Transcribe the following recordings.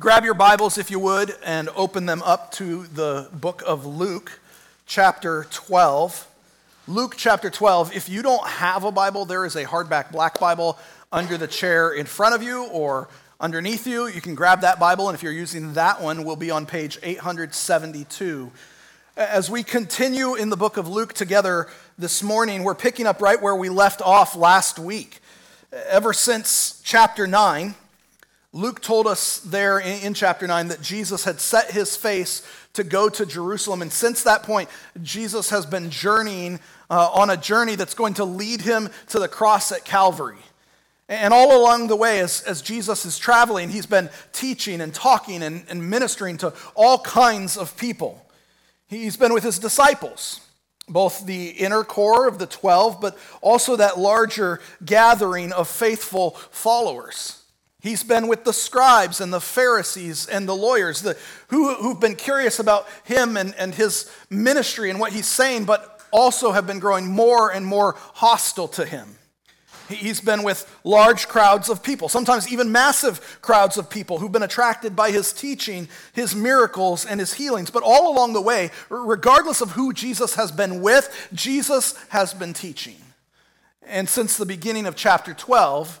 Grab your Bibles, if you would, and open them up to the book of Luke, chapter 12. Luke chapter 12. If you don't have a Bible, there is a hardback black Bible under the chair in front of you or underneath you. You can grab that Bible, and if you're using that one, we'll be on page 872. As we continue in the book of Luke together this morning, we're picking up right where we left off last week. Ever since chapter 9, Luke told us there in, chapter 9 that Jesus had set his face to go to Jerusalem. And since that point, Jesus has been journeying uh, on a journey that's going to lead him to the cross at Calvary. And all along the way, as, as Jesus is traveling, he's been teaching and talking and, and ministering to all kinds of people. He's been with his disciples both the inner core of the 12, but also that larger gathering of faithful followers. He's been with the scribes and the Pharisees and the lawyers the, who, who've been curious about him and, and his ministry and what he's saying, but also have been growing more and more hostile to him. He's been with large crowds of people, sometimes even massive crowds of people who've been attracted by his teaching, his miracles, and his healings. But all along the way, regardless of who Jesus has been with, Jesus has been teaching. And since the beginning of chapter 12,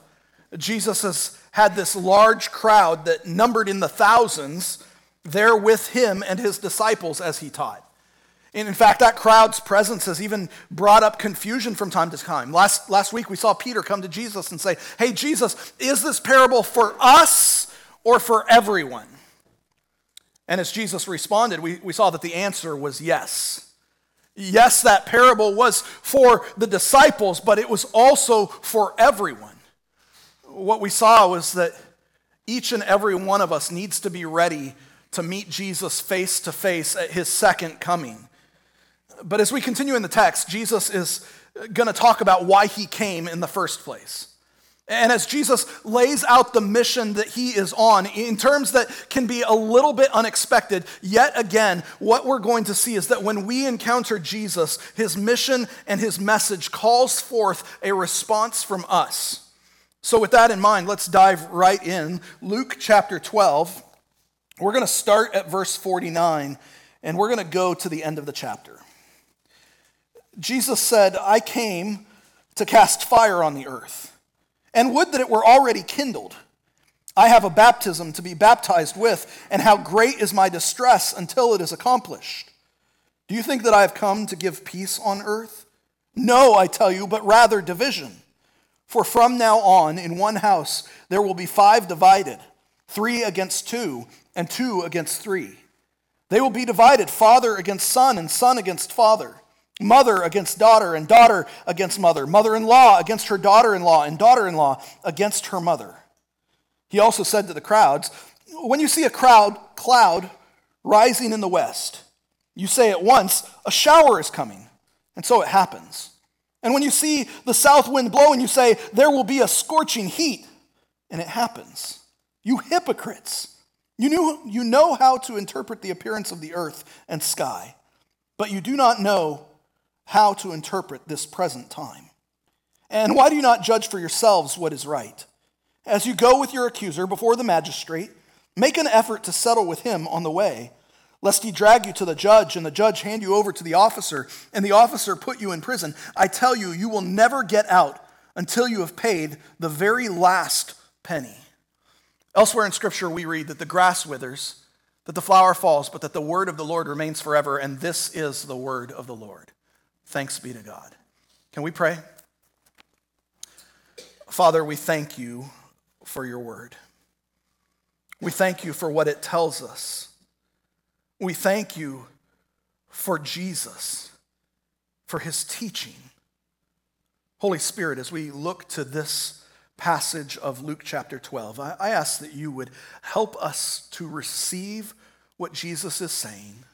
Jesus has had this large crowd that numbered in the thousands there with him and his disciples as he taught. And in fact, that crowd's presence has even brought up confusion from time to time. Last, last week, we saw Peter come to Jesus and say, Hey, Jesus, is this parable for us or for everyone? And as Jesus responded, we, we saw that the answer was yes. Yes, that parable was for the disciples, but it was also for everyone. What we saw was that each and every one of us needs to be ready to meet Jesus face to face at his second coming. But as we continue in the text, Jesus is going to talk about why he came in the first place. And as Jesus lays out the mission that he is on in terms that can be a little bit unexpected, yet again, what we're going to see is that when we encounter Jesus, his mission and his message calls forth a response from us. So, with that in mind, let's dive right in. Luke chapter 12. We're going to start at verse 49 and we're going to go to the end of the chapter. Jesus said, I came to cast fire on the earth, and would that it were already kindled. I have a baptism to be baptized with, and how great is my distress until it is accomplished. Do you think that I have come to give peace on earth? No, I tell you, but rather division. For from now on, in one house, there will be five divided three against two, and two against three. They will be divided, father against son, and son against father Mother against daughter, and daughter against mother. Mother in law against her daughter in law, and daughter in law against her mother. He also said to the crowds, When you see a crowd, cloud rising in the west, you say at once, A shower is coming. And so it happens. And when you see the south wind blowing, you say, There will be a scorching heat. And it happens. You hypocrites! You, knew, you know how to interpret the appearance of the earth and sky, but you do not know how to interpret this present time. And why do you not judge for yourselves what is right? As you go with your accuser before the magistrate, make an effort to settle with him on the way, lest he drag you to the judge and the judge hand you over to the officer and the officer put you in prison. I tell you, you will never get out until you have paid the very last penny. Elsewhere in Scripture, we read that the grass withers, that the flower falls, but that the word of the Lord remains forever, and this is the word of the Lord. Thanks be to God. Can we pray? Father, we thank you for your word. We thank you for what it tells us. We thank you for Jesus, for his teaching. Holy Spirit, as we look to this passage of Luke chapter 12, I, ask that you would help us to receive what Jesus is saying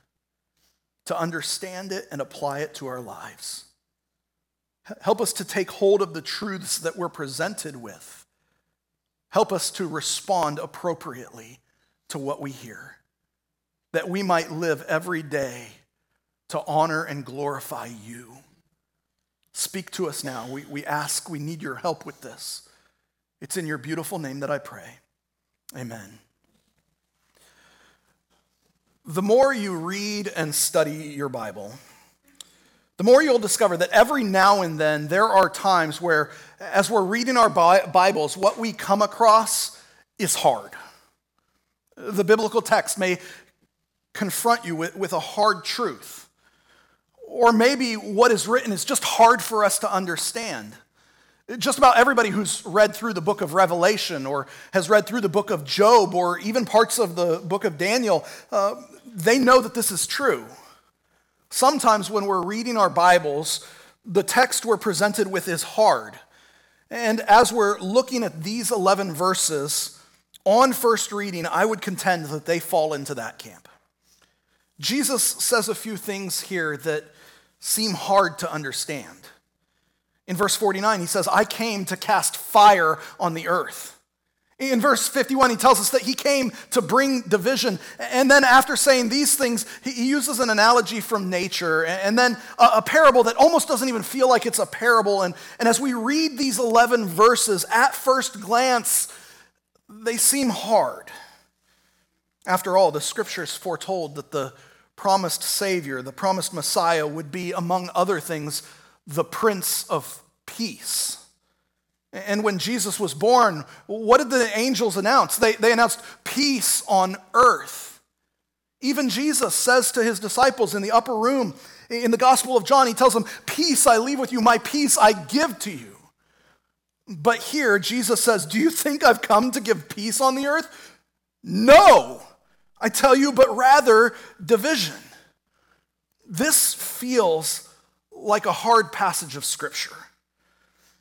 to understand it and apply it to our lives. Help us to take hold of the truths that we're presented with. Help us to respond appropriately to what we hear, that we might live every day to honor and glorify you. Speak to us now. We, we ask, we need your help with this. It's in your beautiful name that I pray. Amen. The more you read and study your Bible, the more you'll discover that every now and then there are times where, as we're reading our Bibles, what we come across is hard. The biblical text may confront you with, with a hard truth. Or maybe what is written is just hard for us to understand. Just about everybody who's read through the book of Revelation or has read through the book of Job or even parts of the book of Daniel, uh, they know that this is true. Sometimes when we're reading our Bibles, the text we're presented with is hard. And as we're looking at these 11 verses, on first reading, I would contend that they fall into that camp. Jesus says a few things here that seem hard to understand. In verse 49, he says, I came to cast fire on the earth. In verse 51, he tells us that he came to bring division. And then, after saying these things, he uses an analogy from nature and then a parable that almost doesn't even feel like it's a parable. And, and as we read these 11 verses, at first glance, they seem hard. After all, the scriptures foretold that the promised Savior, the promised Messiah, would be, among other things, the Prince of Peace. And when Jesus was born, what did the angels announce? They, they announced peace on earth. Even Jesus says to his disciples in the upper room, in the Gospel of John, he tells them, Peace I leave with you, my peace I give to you. But here, Jesus says, Do you think I've come to give peace on the earth? No, I tell you, but rather division. This feels like a hard passage of Scripture.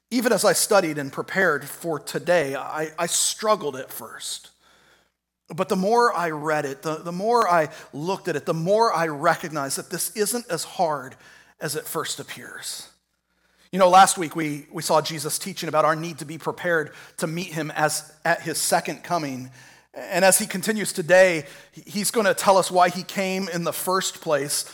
Even as I studied and prepared for today, I, I struggled at first. But the more I read it, the, the more I looked at it, the more I recognized that this isn't as hard as it first appears. You know, last week we, we saw Jesus teaching about our need to be prepared to meet him as at his second coming. And as he continues today, he's going to tell us why he came in the first place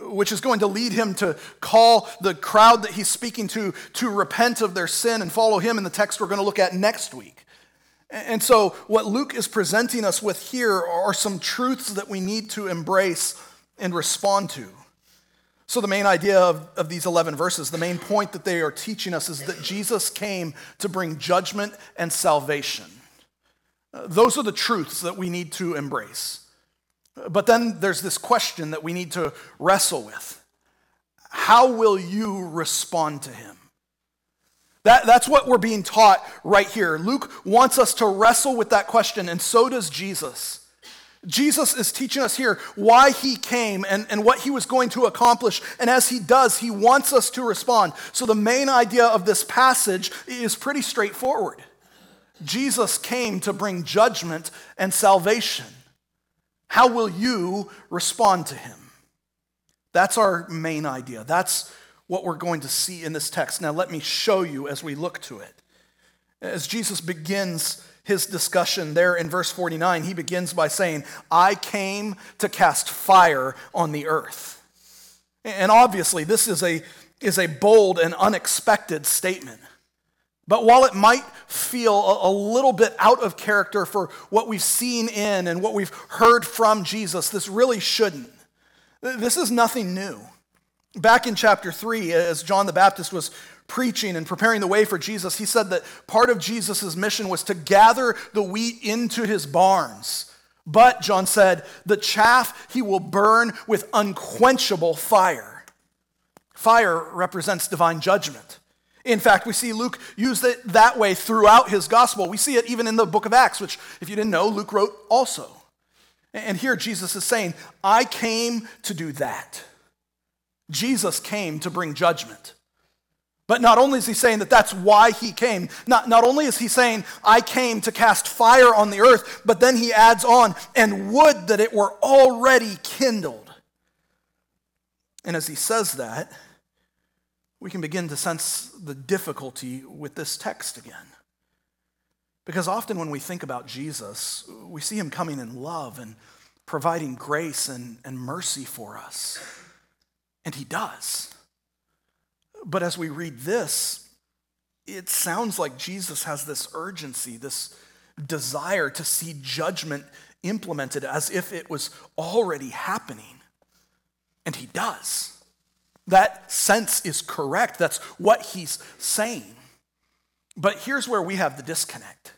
which is going to lead him to call the crowd that he's speaking to to repent of their sin and follow him in the text we're going to look at next week. And so, what Luke is presenting us with here are some truths that we need to embrace and respond to. So, the main idea of, of these 11 verses, the main point that they are teaching us is that Jesus came to bring judgment and salvation. Those are the truths that we need to embrace. But then there's this question that we need to wrestle with How will you respond to him? That, that's what we're being taught right here. Luke wants us to wrestle with that question, and so does Jesus. Jesus is teaching us here why he came and, and what he was going to accomplish. And as he does, he wants us to respond. So, the main idea of this passage is pretty straightforward Jesus came to bring judgment and salvation. How will you respond to him? That's our main idea. That's what we're going to see in this text. Now, let me show you as we look to it. As Jesus begins his discussion there in verse 49, he begins by saying, I came to cast fire on the earth. And obviously, this is a, is a bold and unexpected statement. But while it might feel a, little bit out of character for what we've seen in and what we've heard from Jesus, this really shouldn't. This is nothing new. Back in chapter 3, as John the Baptist was preaching and preparing the way for Jesus, he said that part of Jesus' mission was to gather the wheat into his barns. But, John said, the chaff he will burn with unquenchable fire. Fire represents divine judgment. In fact, we see Luke use it that way throughout his gospel. We see it even in the book of Acts, which, if you didn't know, Luke wrote also. And here Jesus is saying, I came to do that. Jesus came to bring judgment. But not only is he saying that that's why he came, not, not only is he saying, I came to cast fire on the earth, but then he adds on, and would that it were already kindled. And as he says that, we can begin to sense the difficulty with this text again. Because often when we think about Jesus, we see him coming in love and providing grace and, and mercy for us. And he does. But as we read this, it sounds like Jesus has this urgency, this desire to see judgment implemented as if it was already happening. And he does. That sense is correct. That's what he's saying. But here's where we have the disconnect.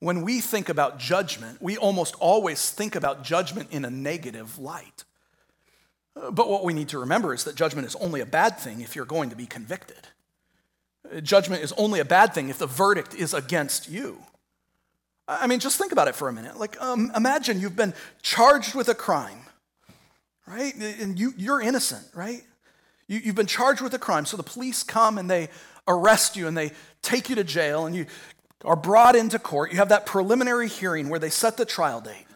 When we think about judgment, we almost always think about judgment in a negative light. But what we need to remember is that judgment is only a bad thing if you're going to be convicted. Judgment is only a bad thing if the verdict is against you. I mean, just think about it for a minute. Like, um, imagine you've been charged with a crime, right? And you, you're innocent, right? You, you've been charged with a crime. So the police come and they arrest you and they take you to jail and you are brought into court. You have that preliminary hearing where they set the trial date.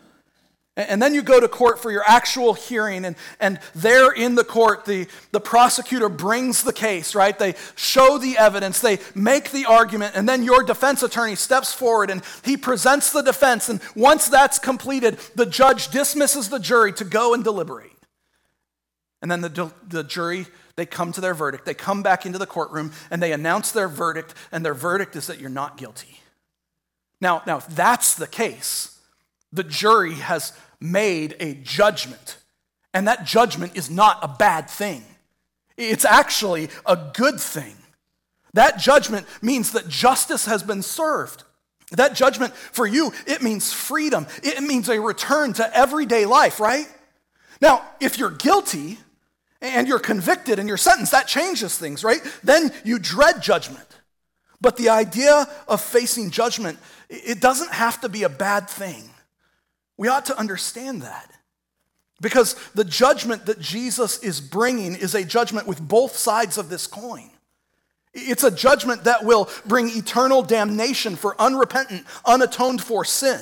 And then you go to court for your actual hearing, and, and there in the court, the, the prosecutor brings the case, right? They show the evidence, they make the argument, and then your defense attorney steps forward and he presents the defense. And once that's completed, the judge dismisses the jury to go and deliberate. And then the, the jury, they come to their verdict. They come back into the courtroom and they announce their verdict, and their verdict is that you're not guilty. Now, now if that's the case, the jury has made a judgment, and that judgment is not a bad thing. It's actually a good thing. That judgment means that justice has been served. That judgment for you, it means freedom. It means a return to everyday life, right? Now, if you're guilty and you're convicted and you're sentenced, that changes things, right? Then you dread judgment. But the idea of facing judgment, it doesn't have to be a bad thing. We ought to understand that. Because the judgment that Jesus is bringing is a judgment with both sides of this coin. It's a judgment that will bring eternal damnation for unrepentant, unatoned for sin.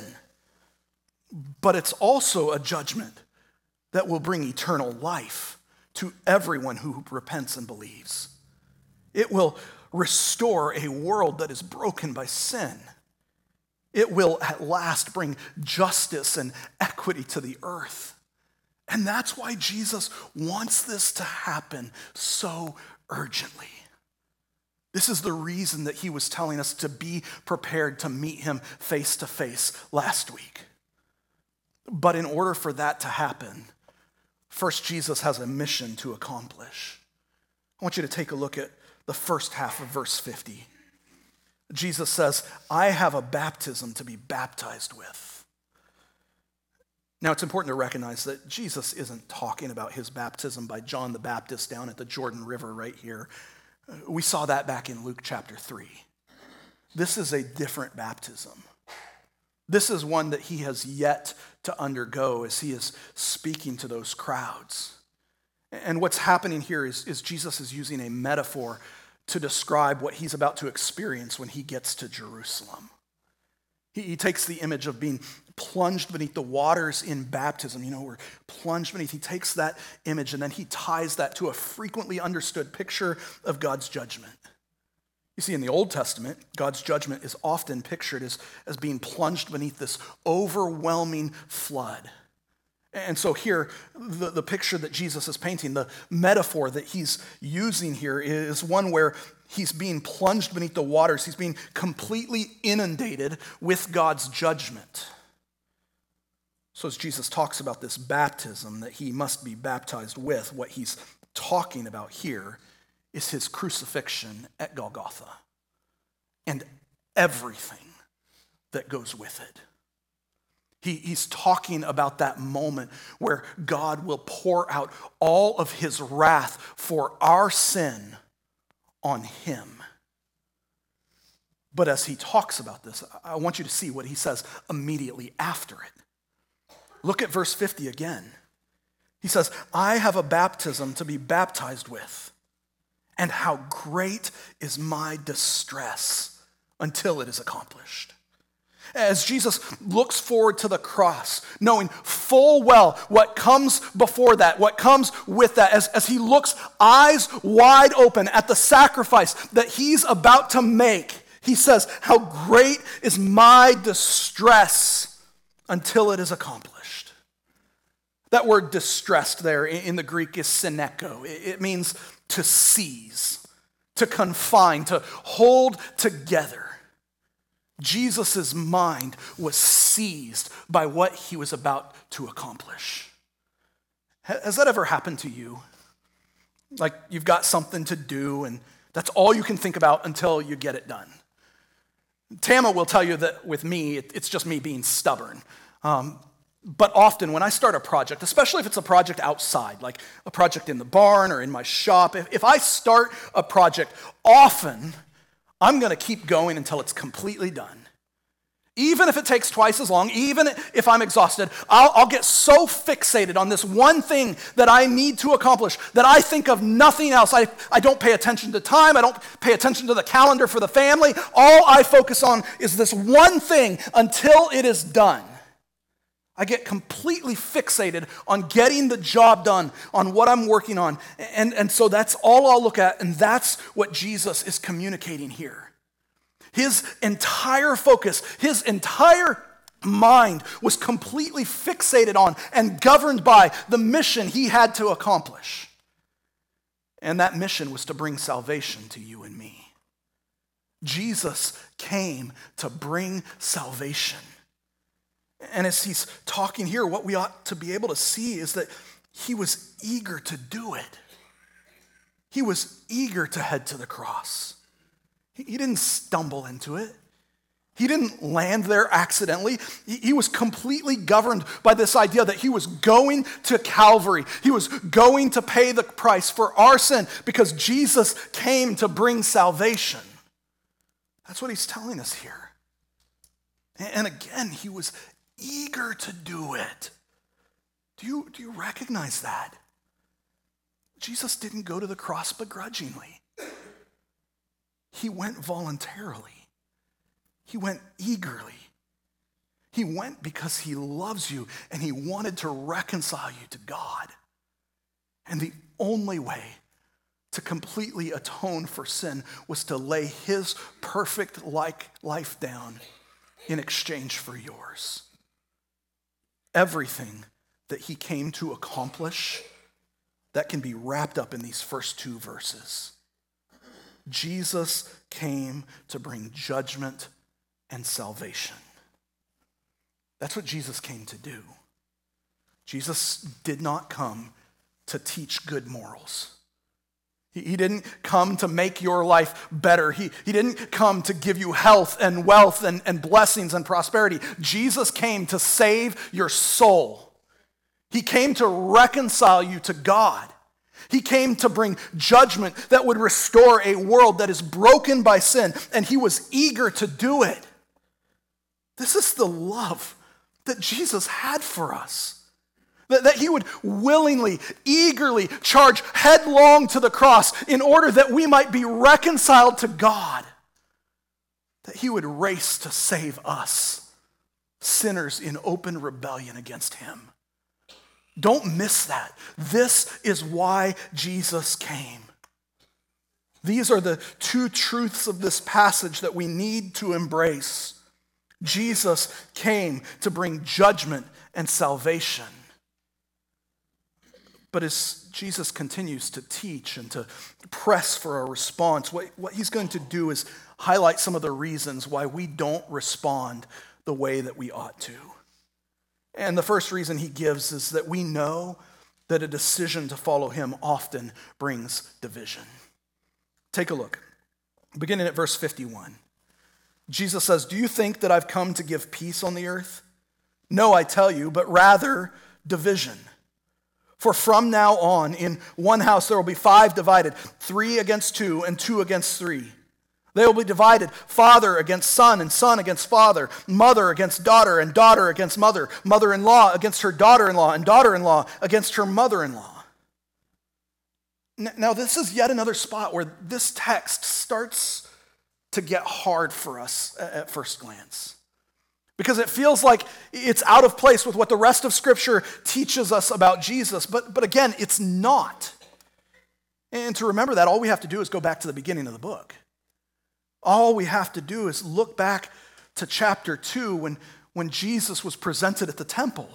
But it's also a judgment that will bring eternal life to everyone who repents and believes. It will restore a world that is broken by sin. It will at last bring justice and equity to the earth. And that's why Jesus wants this to happen so urgently. This is the reason that he was telling us to be prepared to meet him face to face last week. But in order for that to happen, first, Jesus has a mission to accomplish. I want you to take a look at the first half of verse 50. Jesus says, I have a baptism to be baptized with. Now, it's important to recognize that Jesus isn't talking about his baptism by John the Baptist down at the Jordan River right here. We saw that back in Luke chapter 3. This is a different baptism. This is one that he has yet to undergo as he is speaking to those crowds. And what's happening here is, is Jesus is using a metaphor to describe what he's about to experience when he gets to Jerusalem. He, he, takes the image of being plunged beneath the waters in baptism. You know, we're plunged beneath. He takes that image and then he ties that to a frequently understood picture of God's judgment. You see, in the Old Testament, God's judgment is often pictured as, as being plunged beneath this overwhelming flood. And so, here, the, the picture that Jesus is painting, the metaphor that he's using here is one where he's being plunged beneath the waters, he's being completely inundated with God's judgment. So, as Jesus talks about this baptism that he must be baptized with, what he's talking about here is his crucifixion at Golgotha and everything that goes with it. He, he's talking about that moment where God will pour out all of his wrath for our sin on him. But as he talks about this, I want you to see what he says immediately after it. Look at verse 50 again. He says, I have a baptism to be baptized with, and how great is my distress until it is accomplished as Jesus looks forward to the cross, knowing full well what comes before that, what comes with that, as, as he looks eyes wide open at the sacrifice that he's about to make, he says, How great is my distress until it is accomplished. That word distressed there in the Greek is syneko. It means to seize, to confine, to hold together. Jesus' mind was seized by what he was about to accomplish. Has that ever happened to you? Like you've got something to do, and that's all you can think about until you get it done. Tama will tell you that with me, it's just me being stubborn. Um, but often when I start a project, especially if it's a project outside, like a project in the barn or in my shop, if, if I start a project, often I'm going to keep going until it's completely done. Even if it takes twice as long, even if I'm exhausted, I'll, I'll, get so fixated on this one thing that I need to accomplish that I think of nothing else. I, I don't pay attention to time, I don't pay attention to the calendar for the family. All I focus on is this one thing until it is done. I get completely fixated on getting the job done, on what I'm working on. And, and so that's all I'll look at, and that's what Jesus is communicating here. His entire focus, his entire mind was completely fixated on and governed by the mission he had to accomplish. And that mission was to bring salvation to you and me. Jesus came to bring salvation. And as he's talking here, what we ought to be able to see is that he was eager to do it. He was eager to head to the cross. He didn't stumble into it. He didn't land there accidentally. He was completely governed by this idea that he was going to Calvary. He was going to pay the price for our sin because Jesus came to bring salvation. That's what he's telling us here. And again, he was eager to do it. Do you, do you recognize that? Jesus didn't go to the cross begrudgingly, he went voluntarily, he went eagerly. He went because he loves you and he wanted to reconcile you to God. And the only way to completely atone for sin was to lay his perfect like life down in exchange for yours everything that he came to accomplish that can be wrapped up in these first two verses. Jesus came to bring judgment and salvation. That's what Jesus came to do. Jesus did not come to teach good morals. He didn't come to make your life better. He, he didn't come to give you health and wealth and, and blessings and prosperity. Jesus came to save your soul. He came to reconcile you to God. He came to bring judgment that would restore a world that is broken by sin, and he was eager to do it. This is the love that Jesus had for us. That, that he would willingly, eagerly charge headlong to the cross in order that we might be reconciled to God. That he would race to save us, sinners in open rebellion against him. Don't miss that. This is why Jesus came. These are the two truths of this passage that we need to embrace. Jesus came to bring judgment and salvation. But as Jesus continues to teach and to press for a response, what, what he's going to do is highlight some of the reasons why we don't respond the way that we ought to. And the first reason he gives is that we know that a decision to follow him often brings division. Take a look. Beginning at verse 51. Jesus says, Do you think that I've come to give peace on the earth? No, I tell you, but rather division. For from now on, in one house there will be five divided, three against two, and two against three. They will be divided father against son, and son against father, mother against daughter, and daughter against mother, mother in law against her daughter in law, and daughter in law against her mother in law. Now, this is yet another spot where this text starts to get hard for us at first glance because it feels like it's out of place with what the rest of Scripture teaches us about Jesus. But, but again, it's not. And to remember that, all we have to do is go back to the beginning of the book. All we have to do is look back to chapter 2 when, when Jesus was presented at the temple.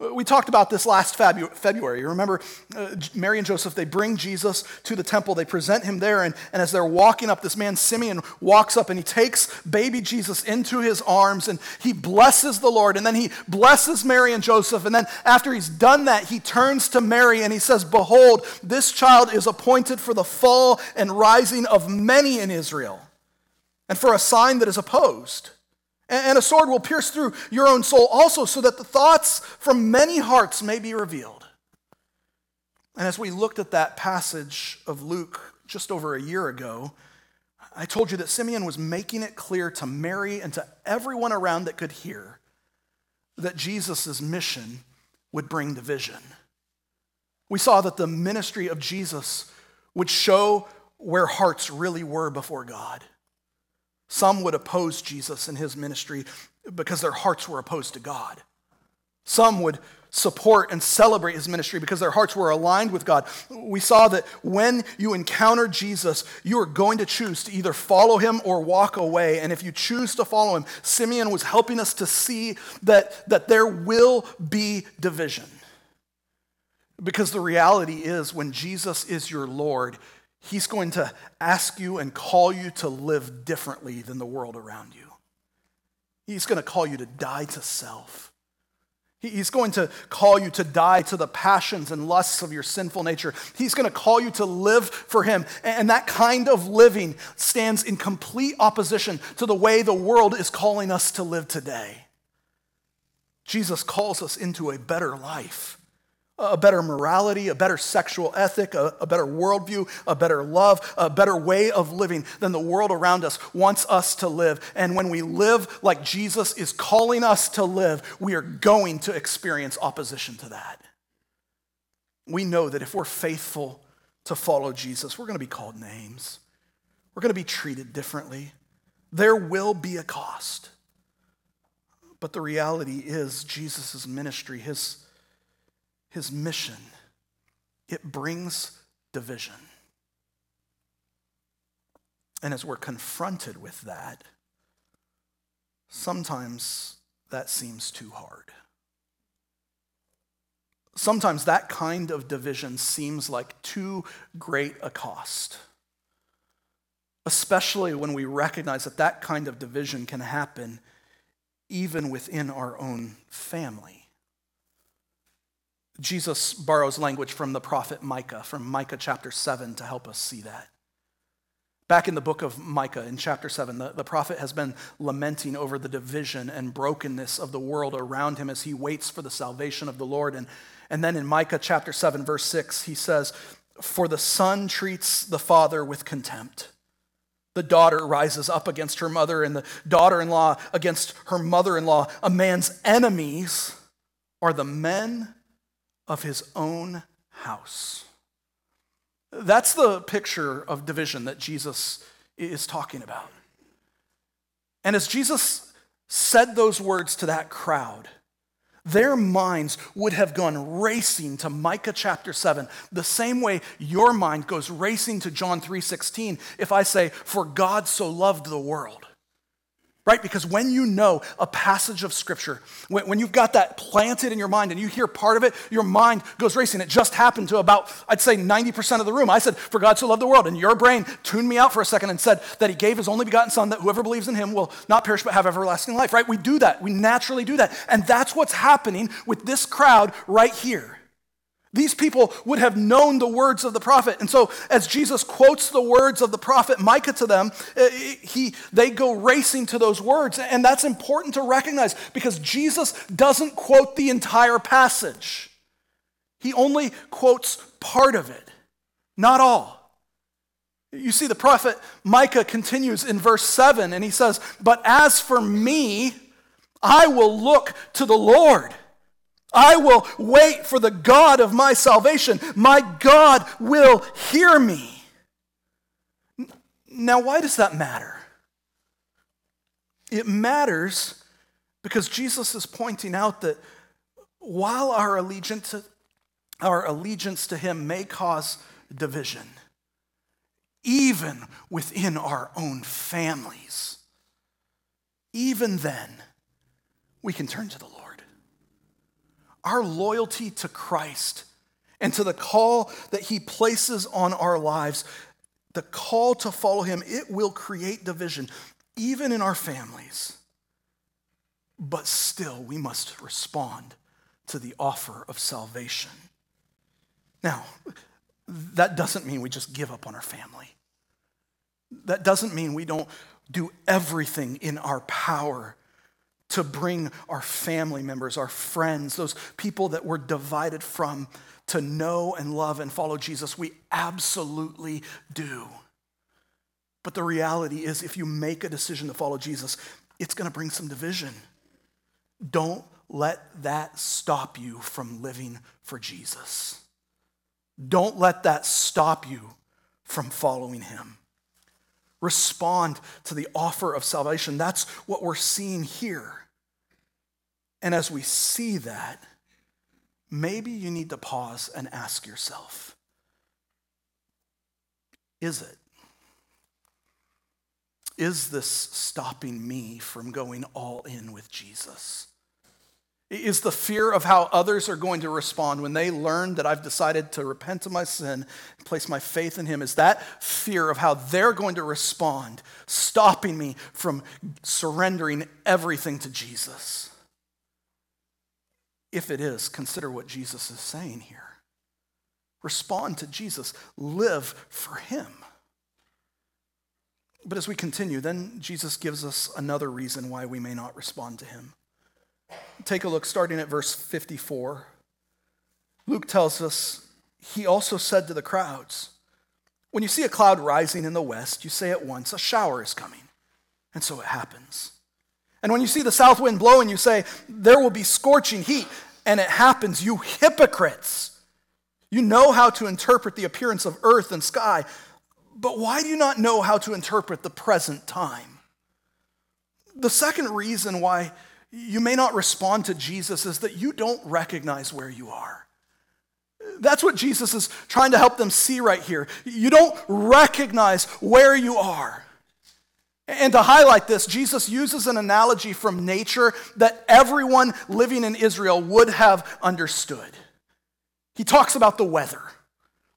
We talked about this last February. Remember, uh, Mary and Joseph, they bring Jesus to the temple. They present him there. And, and as they're walking up, this man, Simeon, walks up and he takes baby Jesus into his arms and he blesses the Lord. And then he blesses Mary and Joseph. And then after he's done that, he turns to Mary and he says, Behold, this child is appointed for the fall and rising of many in Israel and for a sign that is opposed. And a sword will pierce through your own soul also, so that the thoughts from many hearts may be revealed. And as we looked at that passage of Luke just over a year ago, I told you that Simeon was making it clear to Mary and to everyone around that could hear that Jesus' mission would bring division. We saw that the ministry of Jesus would show where hearts really were before God. Some would oppose Jesus and his ministry because their hearts were opposed to God. Some would support and celebrate his ministry because their hearts were aligned with God. We saw that when you encounter Jesus, you are going to choose to either follow him or walk away. And if you choose to follow him, Simeon was helping us to see that, that there will be division. Because the reality is, when Jesus is your Lord, He's going to ask you and call you to live differently than the world around you. He's going to call you to die to self. He's going to call you to die to the passions and lusts of your sinful nature. He's going to call you to live for Him. And that kind of living stands in complete opposition to the way the world is calling us to live today. Jesus calls us into a better life a better morality, a better sexual ethic, a, a, better worldview, a better love, a better way of living than the world around us wants us to live. And when we live like Jesus is calling us to live, we are going to experience opposition to that. We know that if we're faithful to follow Jesus, we're going to be called names, we're going to be treated differently. There will be a cost. But the reality is, Jesus' ministry, his his mission, it brings division. And as we're confronted with that, sometimes that seems too hard. Sometimes that kind of division seems like too great a cost, especially when we recognize that that kind of division can happen even within our own family. Jesus borrows language from the prophet Micah, from Micah chapter 7, to help us see that. Back in the book of Micah, in chapter 7, the, the prophet has been lamenting over the division and brokenness of the world around him as he waits for the salvation of the Lord. And, and then in Micah chapter 7, verse 6, he says, For the son treats the father with contempt. The daughter rises up against her mother, and the daughter in law against her mother in law. A man's enemies are the men of his own house. That's the picture of division that Jesus is talking about. And as Jesus said those words to that crowd, their minds would have gone racing to Micah chapter 7 the same way your mind goes racing to John 3:16 if I say for God so loved the world right? Because when you know a passage of scripture, when, when, you've got that planted in your mind and you hear part of it, your mind goes racing. It just happened to about, I'd say, 90% of the room. I said, For God so loved the world. And your brain tuned me out for a second and said that He gave His only begotten Son, that whoever believes in Him will not perish but have everlasting life, right? We do that. We naturally do that. And that's what's happening with this crowd right here. These people would have known the words of the prophet. And so, as Jesus quotes the words of the prophet Micah to them, eh, he, they go racing to those words. And that's important to recognize because Jesus doesn't quote the entire passage, he only quotes part of it, not all. You see, the prophet Micah continues in verse 7, and he says, But as for me, I will look to the Lord. I will wait for the God of my salvation. My God will hear me. Now, why does that matter? It matters because Jesus is pointing out that while our allegiance our allegiance to him may cause division, even within our own families, even then, we can turn to the Lord. Our loyalty to Christ and to the call that he places on our lives, the call to follow him, it will create division, even in our families. But still, we must respond to the offer of salvation. Now, that doesn't mean we just give up on our family. That doesn't mean we don't do everything in our power to bring our family members, our friends, those people that we're divided from, to know and love and follow Jesus. We absolutely do. But the reality is, if you make a decision to follow Jesus, it's going to bring some division. Don't let that stop you from living for Jesus. Don't let that stop you from following him. Respond to the offer of salvation. That's what we're seeing here. And as we see that, maybe you need to pause and ask yourself is it? Is this stopping me from going all in with Jesus? Is the fear of how others are going to respond when they learn that I've decided to repent of my sin and place my faith in Him? Is that fear of how they're going to respond stopping me from surrendering everything to Jesus? If it is, consider what Jesus is saying here. Respond to Jesus, live for Him. But as we continue, then Jesus gives us another reason why we may not respond to Him. Take a look starting at verse 54. Luke tells us, He also said to the crowds, When you see a cloud rising in the west, you say at once, A shower is coming. And so it happens. And when you see the south wind blowing, you say, There will be scorching heat. And it happens, you hypocrites. You know how to interpret the appearance of earth and sky, but why do you not know how to interpret the present time? The second reason why you may not respond to Jesus is that you don't recognize where you are. That's what Jesus is trying to help them see right here. You don't recognize where you are. And to highlight this, Jesus uses an analogy from nature that everyone living in Israel would have understood. He talks about the weather.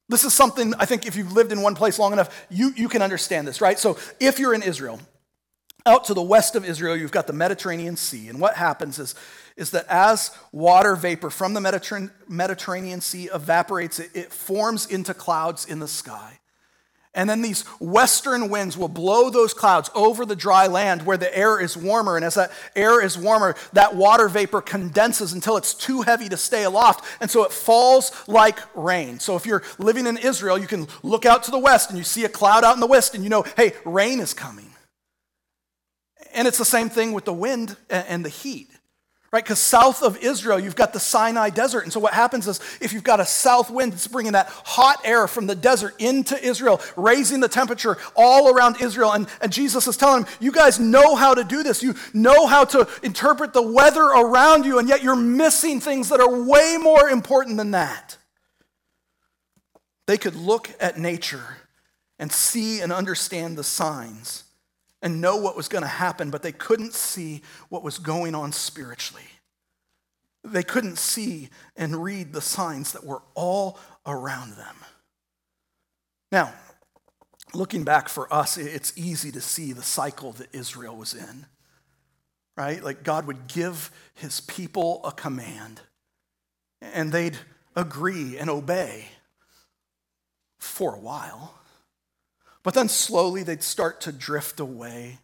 This is something I think if you've lived in one place long enough, you, you can understand this, right? So if you're in Israel, out to the west of Israel, you've got the Mediterranean Sea. And what happens is, is that as water vapor from the Mediterranean Sea evaporates, it, it forms into clouds in the sky. And then these western winds will blow those clouds over the dry land where the air is warmer. And as that air is warmer, that water vapor condenses until it's too heavy to stay aloft. And so it falls like rain. So if you're living in Israel, you can look out to the west and you see a cloud out in the west and you know, hey, rain is coming. And it's the same thing with the wind and the heat, right? Because south of Israel, you've got the Sinai desert. And so what happens is if you've got a south wind, it's bringing that hot air from the desert into Israel, raising the temperature all around Israel. And, and Jesus is telling them, you guys know how to do this. You know how to interpret the weather around you, and yet you're missing things that are way more important than that. They could look at nature and see and understand the signs and know what was going to happen, but they couldn't see what was going on spiritually. They couldn't see and read the signs that were all around them. Now, looking back for us, it's easy to see the cycle that Israel was in, right? Like God would give his people a command, and they'd agree and obey for a while. But then slowly they'd start to drift away.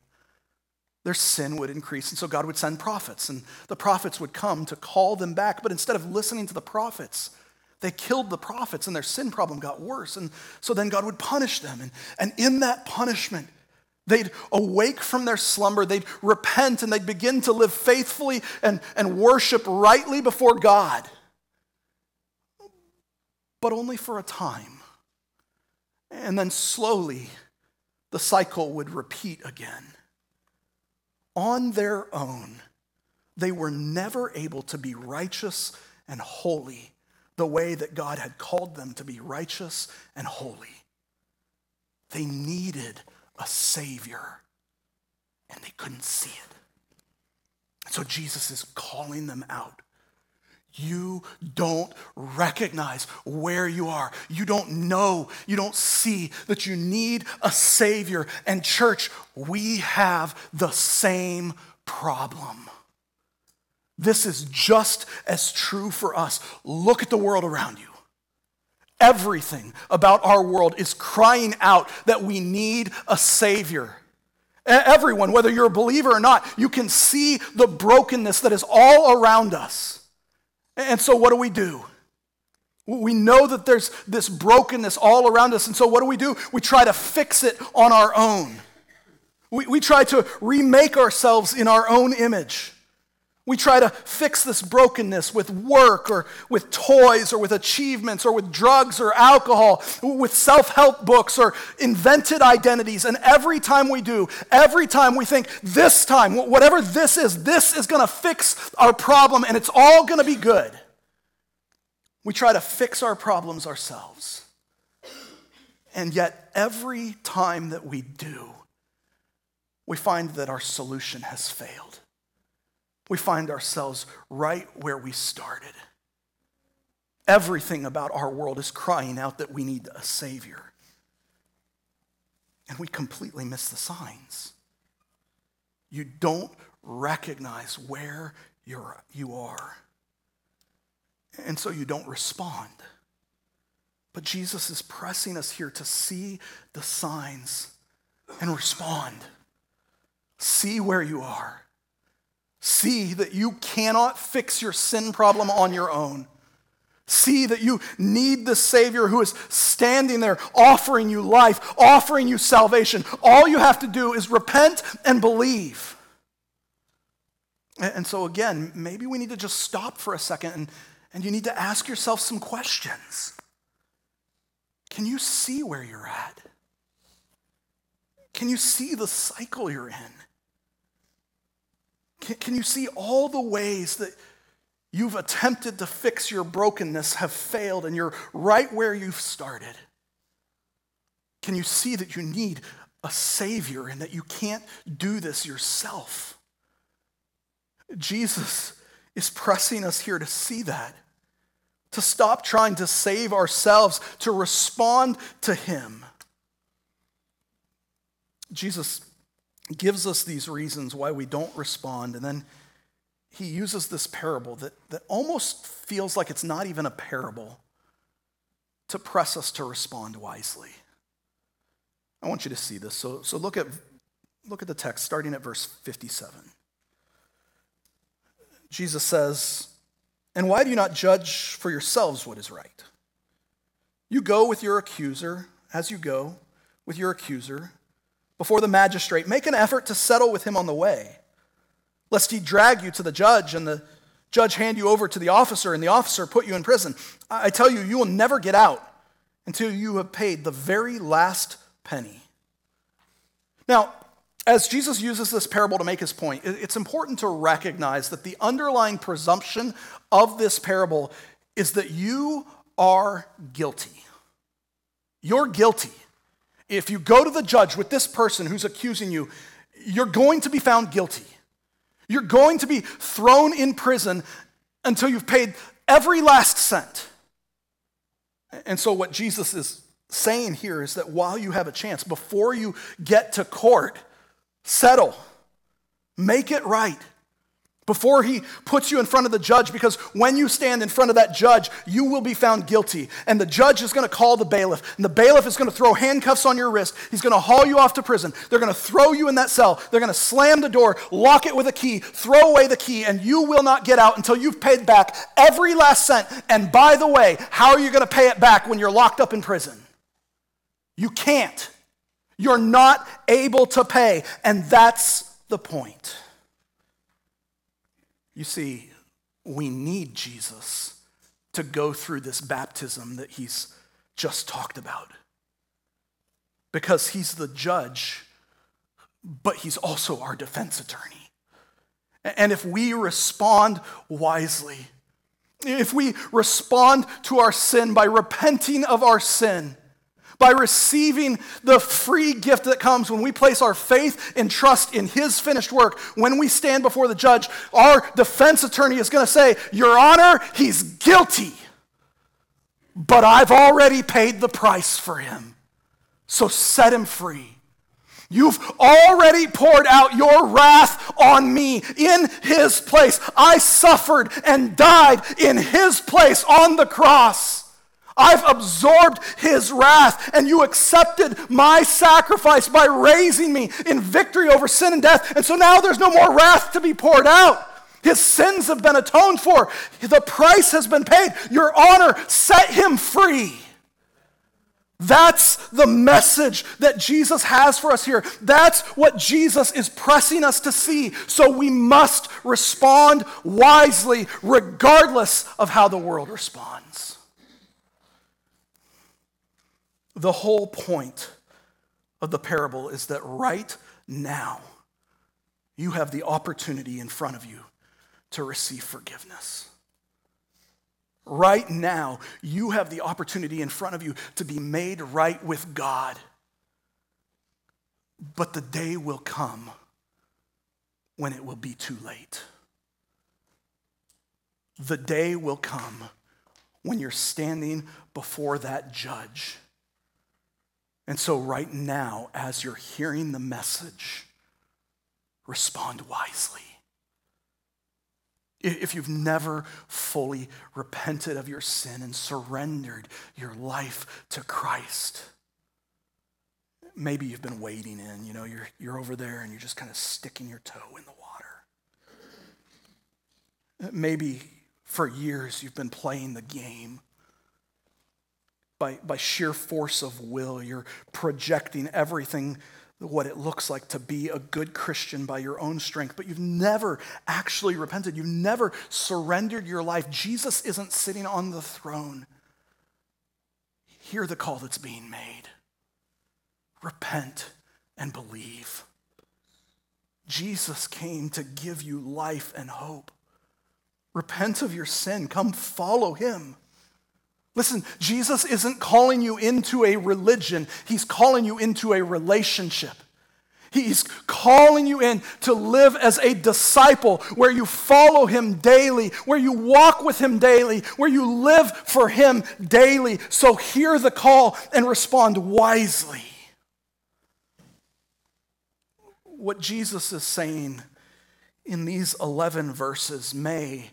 Their sin would increase, and so God would send prophets, and the prophets would come to call them back. But instead of listening to the prophets, they killed the prophets, and their sin problem got worse. And so then God would punish them. And, and in that punishment, They'd awake from their slumber, they'd repent, and they'd begin to live faithfully and, and worship rightly before God. But only for a time. And then slowly, the cycle would repeat again. On their own, they were never able to be righteous and holy the way that God had called them to be righteous and holy. They needed a Savior, and they couldn't see it. And so Jesus is calling them out. You don't recognize where you are. You don't know, you don't see that you need a Savior. And, church, we have the same problem. This is just as true for us. Look at the world around you. Everything about our world is crying out that we need a Savior. Everyone, whether you're a believer or not, you can see the brokenness that is all around us. And so, what do we do? We know that there's this brokenness all around us. And so, what do we do? We try to fix it on our own. We, we try to remake ourselves in our own image. We try to fix this brokenness with work or with toys or with achievements or with drugs or alcohol, with self help books or invented identities. And every time we do, every time we think, this time, whatever this is, this is going to fix our problem and it's all going to be good. We try to fix our problems ourselves. And yet, every time that we do, we find that our solution has failed we find ourselves right where we started. Everything about our world is crying out that we need a Savior. And we completely miss the signs. You don't recognize where you're, you are. And so you don't respond. But Jesus is pressing us here to see the signs and respond. See where you are. See that you cannot fix your sin problem on your own. See that you need the Savior who is standing there offering you life, offering you salvation. All you have to do is repent and believe. And so, again, maybe we need to just stop for a second and, and you need to ask yourself some questions. Can you see where you're at? Can you see the cycle you're in? Can, can you see all the ways that you've attempted to fix your brokenness have failed and you're right where you've started? Can you see that you need a Savior and that you can't do this yourself? Jesus is pressing us here to see that, to stop trying to save ourselves, to respond to Him. Jesus gives us these reasons why we don't respond, and then he uses this parable that, that almost feels like it's not even a parable to press us to respond wisely. I want you to see this. So, so look, at, look at the text, starting at verse 57. Jesus says, And why do you not judge for yourselves what is right? You go with your accuser, as you go with your accuser, before the magistrate. Make an effort to settle with him on the way, lest he drag you to the judge and the judge hand you over to the officer and the officer put you in prison. I tell you, you will never get out until you have paid the very last penny. Now, as Jesus uses this parable to make his point, it's important to recognize that the underlying presumption of this parable is that you are guilty. You're guilty if you go to the judge with this person who's accusing you, you're going to be found guilty. You're going to be thrown in prison until you've paid every last cent. And so, what Jesus is saying here is that while you have a chance, before you get to court, settle, make it right before he puts you in front of the judge, because when you stand in front of that judge, you will be found guilty. And the judge is going to call the bailiff, and the bailiff is going to throw handcuffs on your wrist. He's going to haul you off to prison. They're going to throw you in that cell. They're going to slam the door, lock it with a key, throw away the key, and you will not get out until you've paid back every last cent. And by the way, how are you going to pay it back when you're locked up in prison? You can't. You're not able to pay. And that's the point. You see, we need Jesus to go through this baptism that he's just talked about. Because he's the judge, but he's also our defense attorney. And if we respond wisely, if we respond to our sin by repenting of our sin, by receiving the free gift that comes when we place our faith and trust in His finished work. When we stand before the judge, our defense attorney is going to say, Your Honor, he's guilty, but I've already paid the price for him. So set him free. You've already poured out your wrath on me in his place. I suffered and died in his place on the cross. I've absorbed his wrath, and you accepted my sacrifice by raising me in victory over sin and death. And so now there's no more wrath to be poured out. His sins have been atoned for, the price has been paid. Your honor set him free. That's the message that Jesus has for us here. That's what Jesus is pressing us to see. So we must respond wisely, regardless of how the world responds. The whole point of the parable is that right now, you have the opportunity in front of you to receive forgiveness. Right now, you have the opportunity in front of you to be made right with God. But the day will come when it will be too late. The day will come when you're standing before that judge and so, right now, as you're hearing the message, respond wisely. If you've never fully repented of your sin and surrendered your life to Christ, maybe you've been wading in, you know, you're, you're over there and you're just kind of sticking your toe in the water. Maybe for years you've been playing the game by, by sheer force of will. You're projecting everything, what it looks like to be a good Christian by your own strength, but you've never actually repented. You've never surrendered your life. Jesus isn't sitting on the throne. Hear the call that's being made repent and believe. Jesus came to give you life and hope. Repent of your sin. Come follow him. Listen, Jesus isn't calling you into a religion, He's calling you into a relationship. He's calling you in to live as a disciple where you follow him daily, where you walk with him daily, where you live for him daily. So hear the call and respond wisely. What Jesus is saying in these 11 verses may,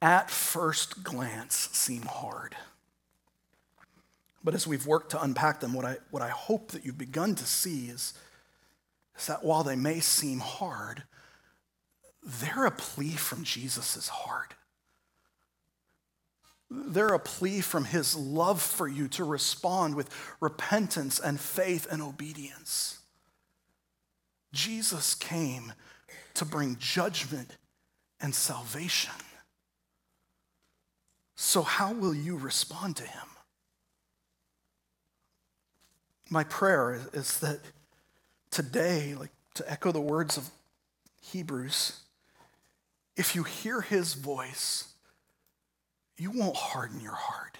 at first glance, seem hard. But as we've worked to unpack them, what I, what I hope that you've begun to see is, is that while they may seem hard, they're a plea from Jesus' heart. They're a plea from his love for you to respond with repentance and faith and obedience. Jesus came to bring judgment and salvation. So, how will you respond to him? My prayer is, is that today, like to echo the words of Hebrews, if you hear his voice, you won't harden your heart.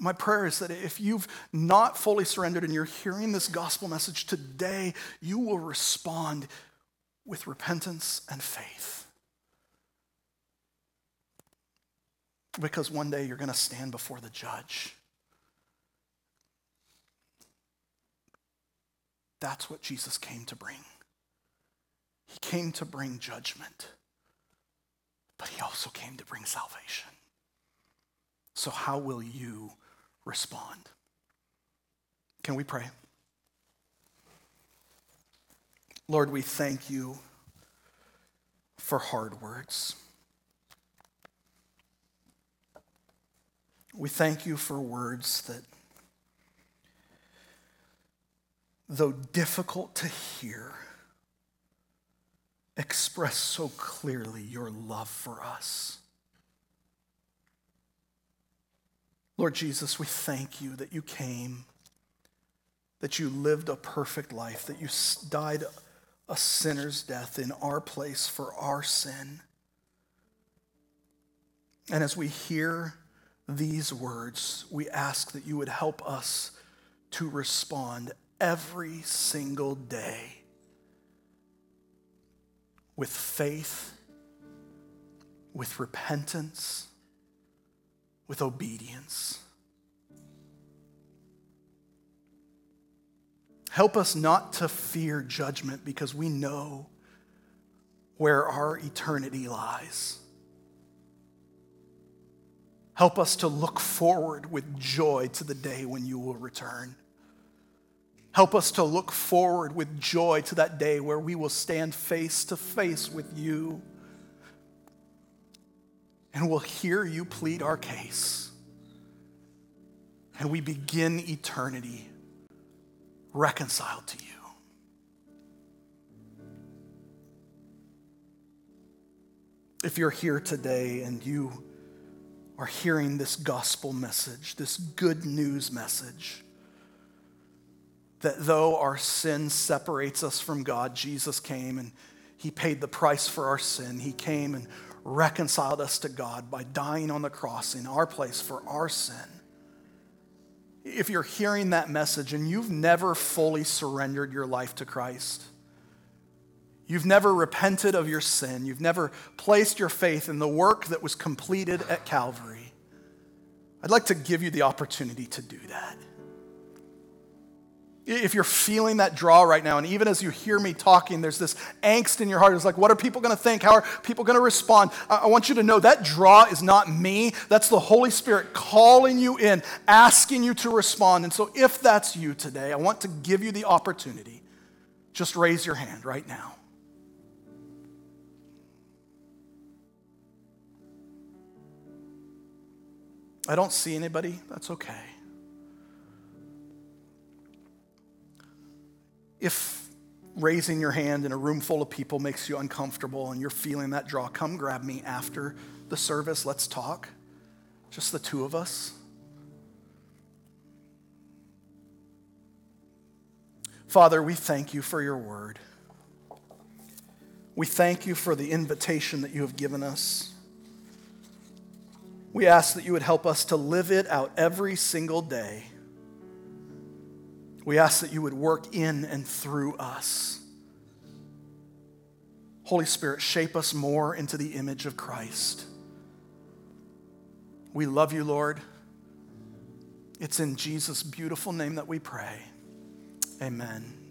My prayer is that if you've not fully surrendered and you're hearing this gospel message today, you will respond with repentance and faith. Because one day you're going to stand before the judge. That's what Jesus came to bring. He came to bring judgment, but he also came to bring salvation. So, how will you respond? Can we pray? Lord, we thank you for hard words. We thank you for words that though difficult to hear, express so clearly your love for us. Lord Jesus, we thank you that you came, that you lived a perfect life, that you died a sinner's death in our place for our sin. And as we hear these words, we ask that you would help us to respond every single day with faith, with repentance, with obedience. Help us not to fear judgment because we know where our eternity lies. Help us to look forward with joy to the day when you will return. Help us to look forward with joy to that day where we will stand face to face with you and we'll hear you plead our case. And we begin eternity reconciled to you. If you're here today and you are hearing this gospel message, this good news message, that though our sin separates us from God, Jesus came and he paid the price for our sin. He came and reconciled us to God by dying on the cross in our place for our sin if you're hearing that message and you've never fully surrendered your life to Christ, you've never repented of your sin, you've never placed your faith in the work that was completed at Calvary, I'd like to give you the opportunity to do that. If you're feeling that draw right now, and even as you hear me talking, there's this angst in your heart. It's like, what are people going to think? How are people going to respond? I want you to know that draw is not me. That's the Holy Spirit calling you in, asking you to respond. And so, if that's you today, I want to give you the opportunity. Just raise your hand right now. I don't see anybody. That's okay. If raising your hand in a room full of people makes you uncomfortable and you're feeling that draw, come grab me after the service. Let's talk. Just the two of us. Father, we thank you for your word. We thank you for the invitation that you have given us. We ask that you would help us to live it out every single day we ask that you would work in and through us. Holy Spirit, shape us more into the image of Christ. We love you, Lord. It's in Jesus' beautiful name that we pray. Amen.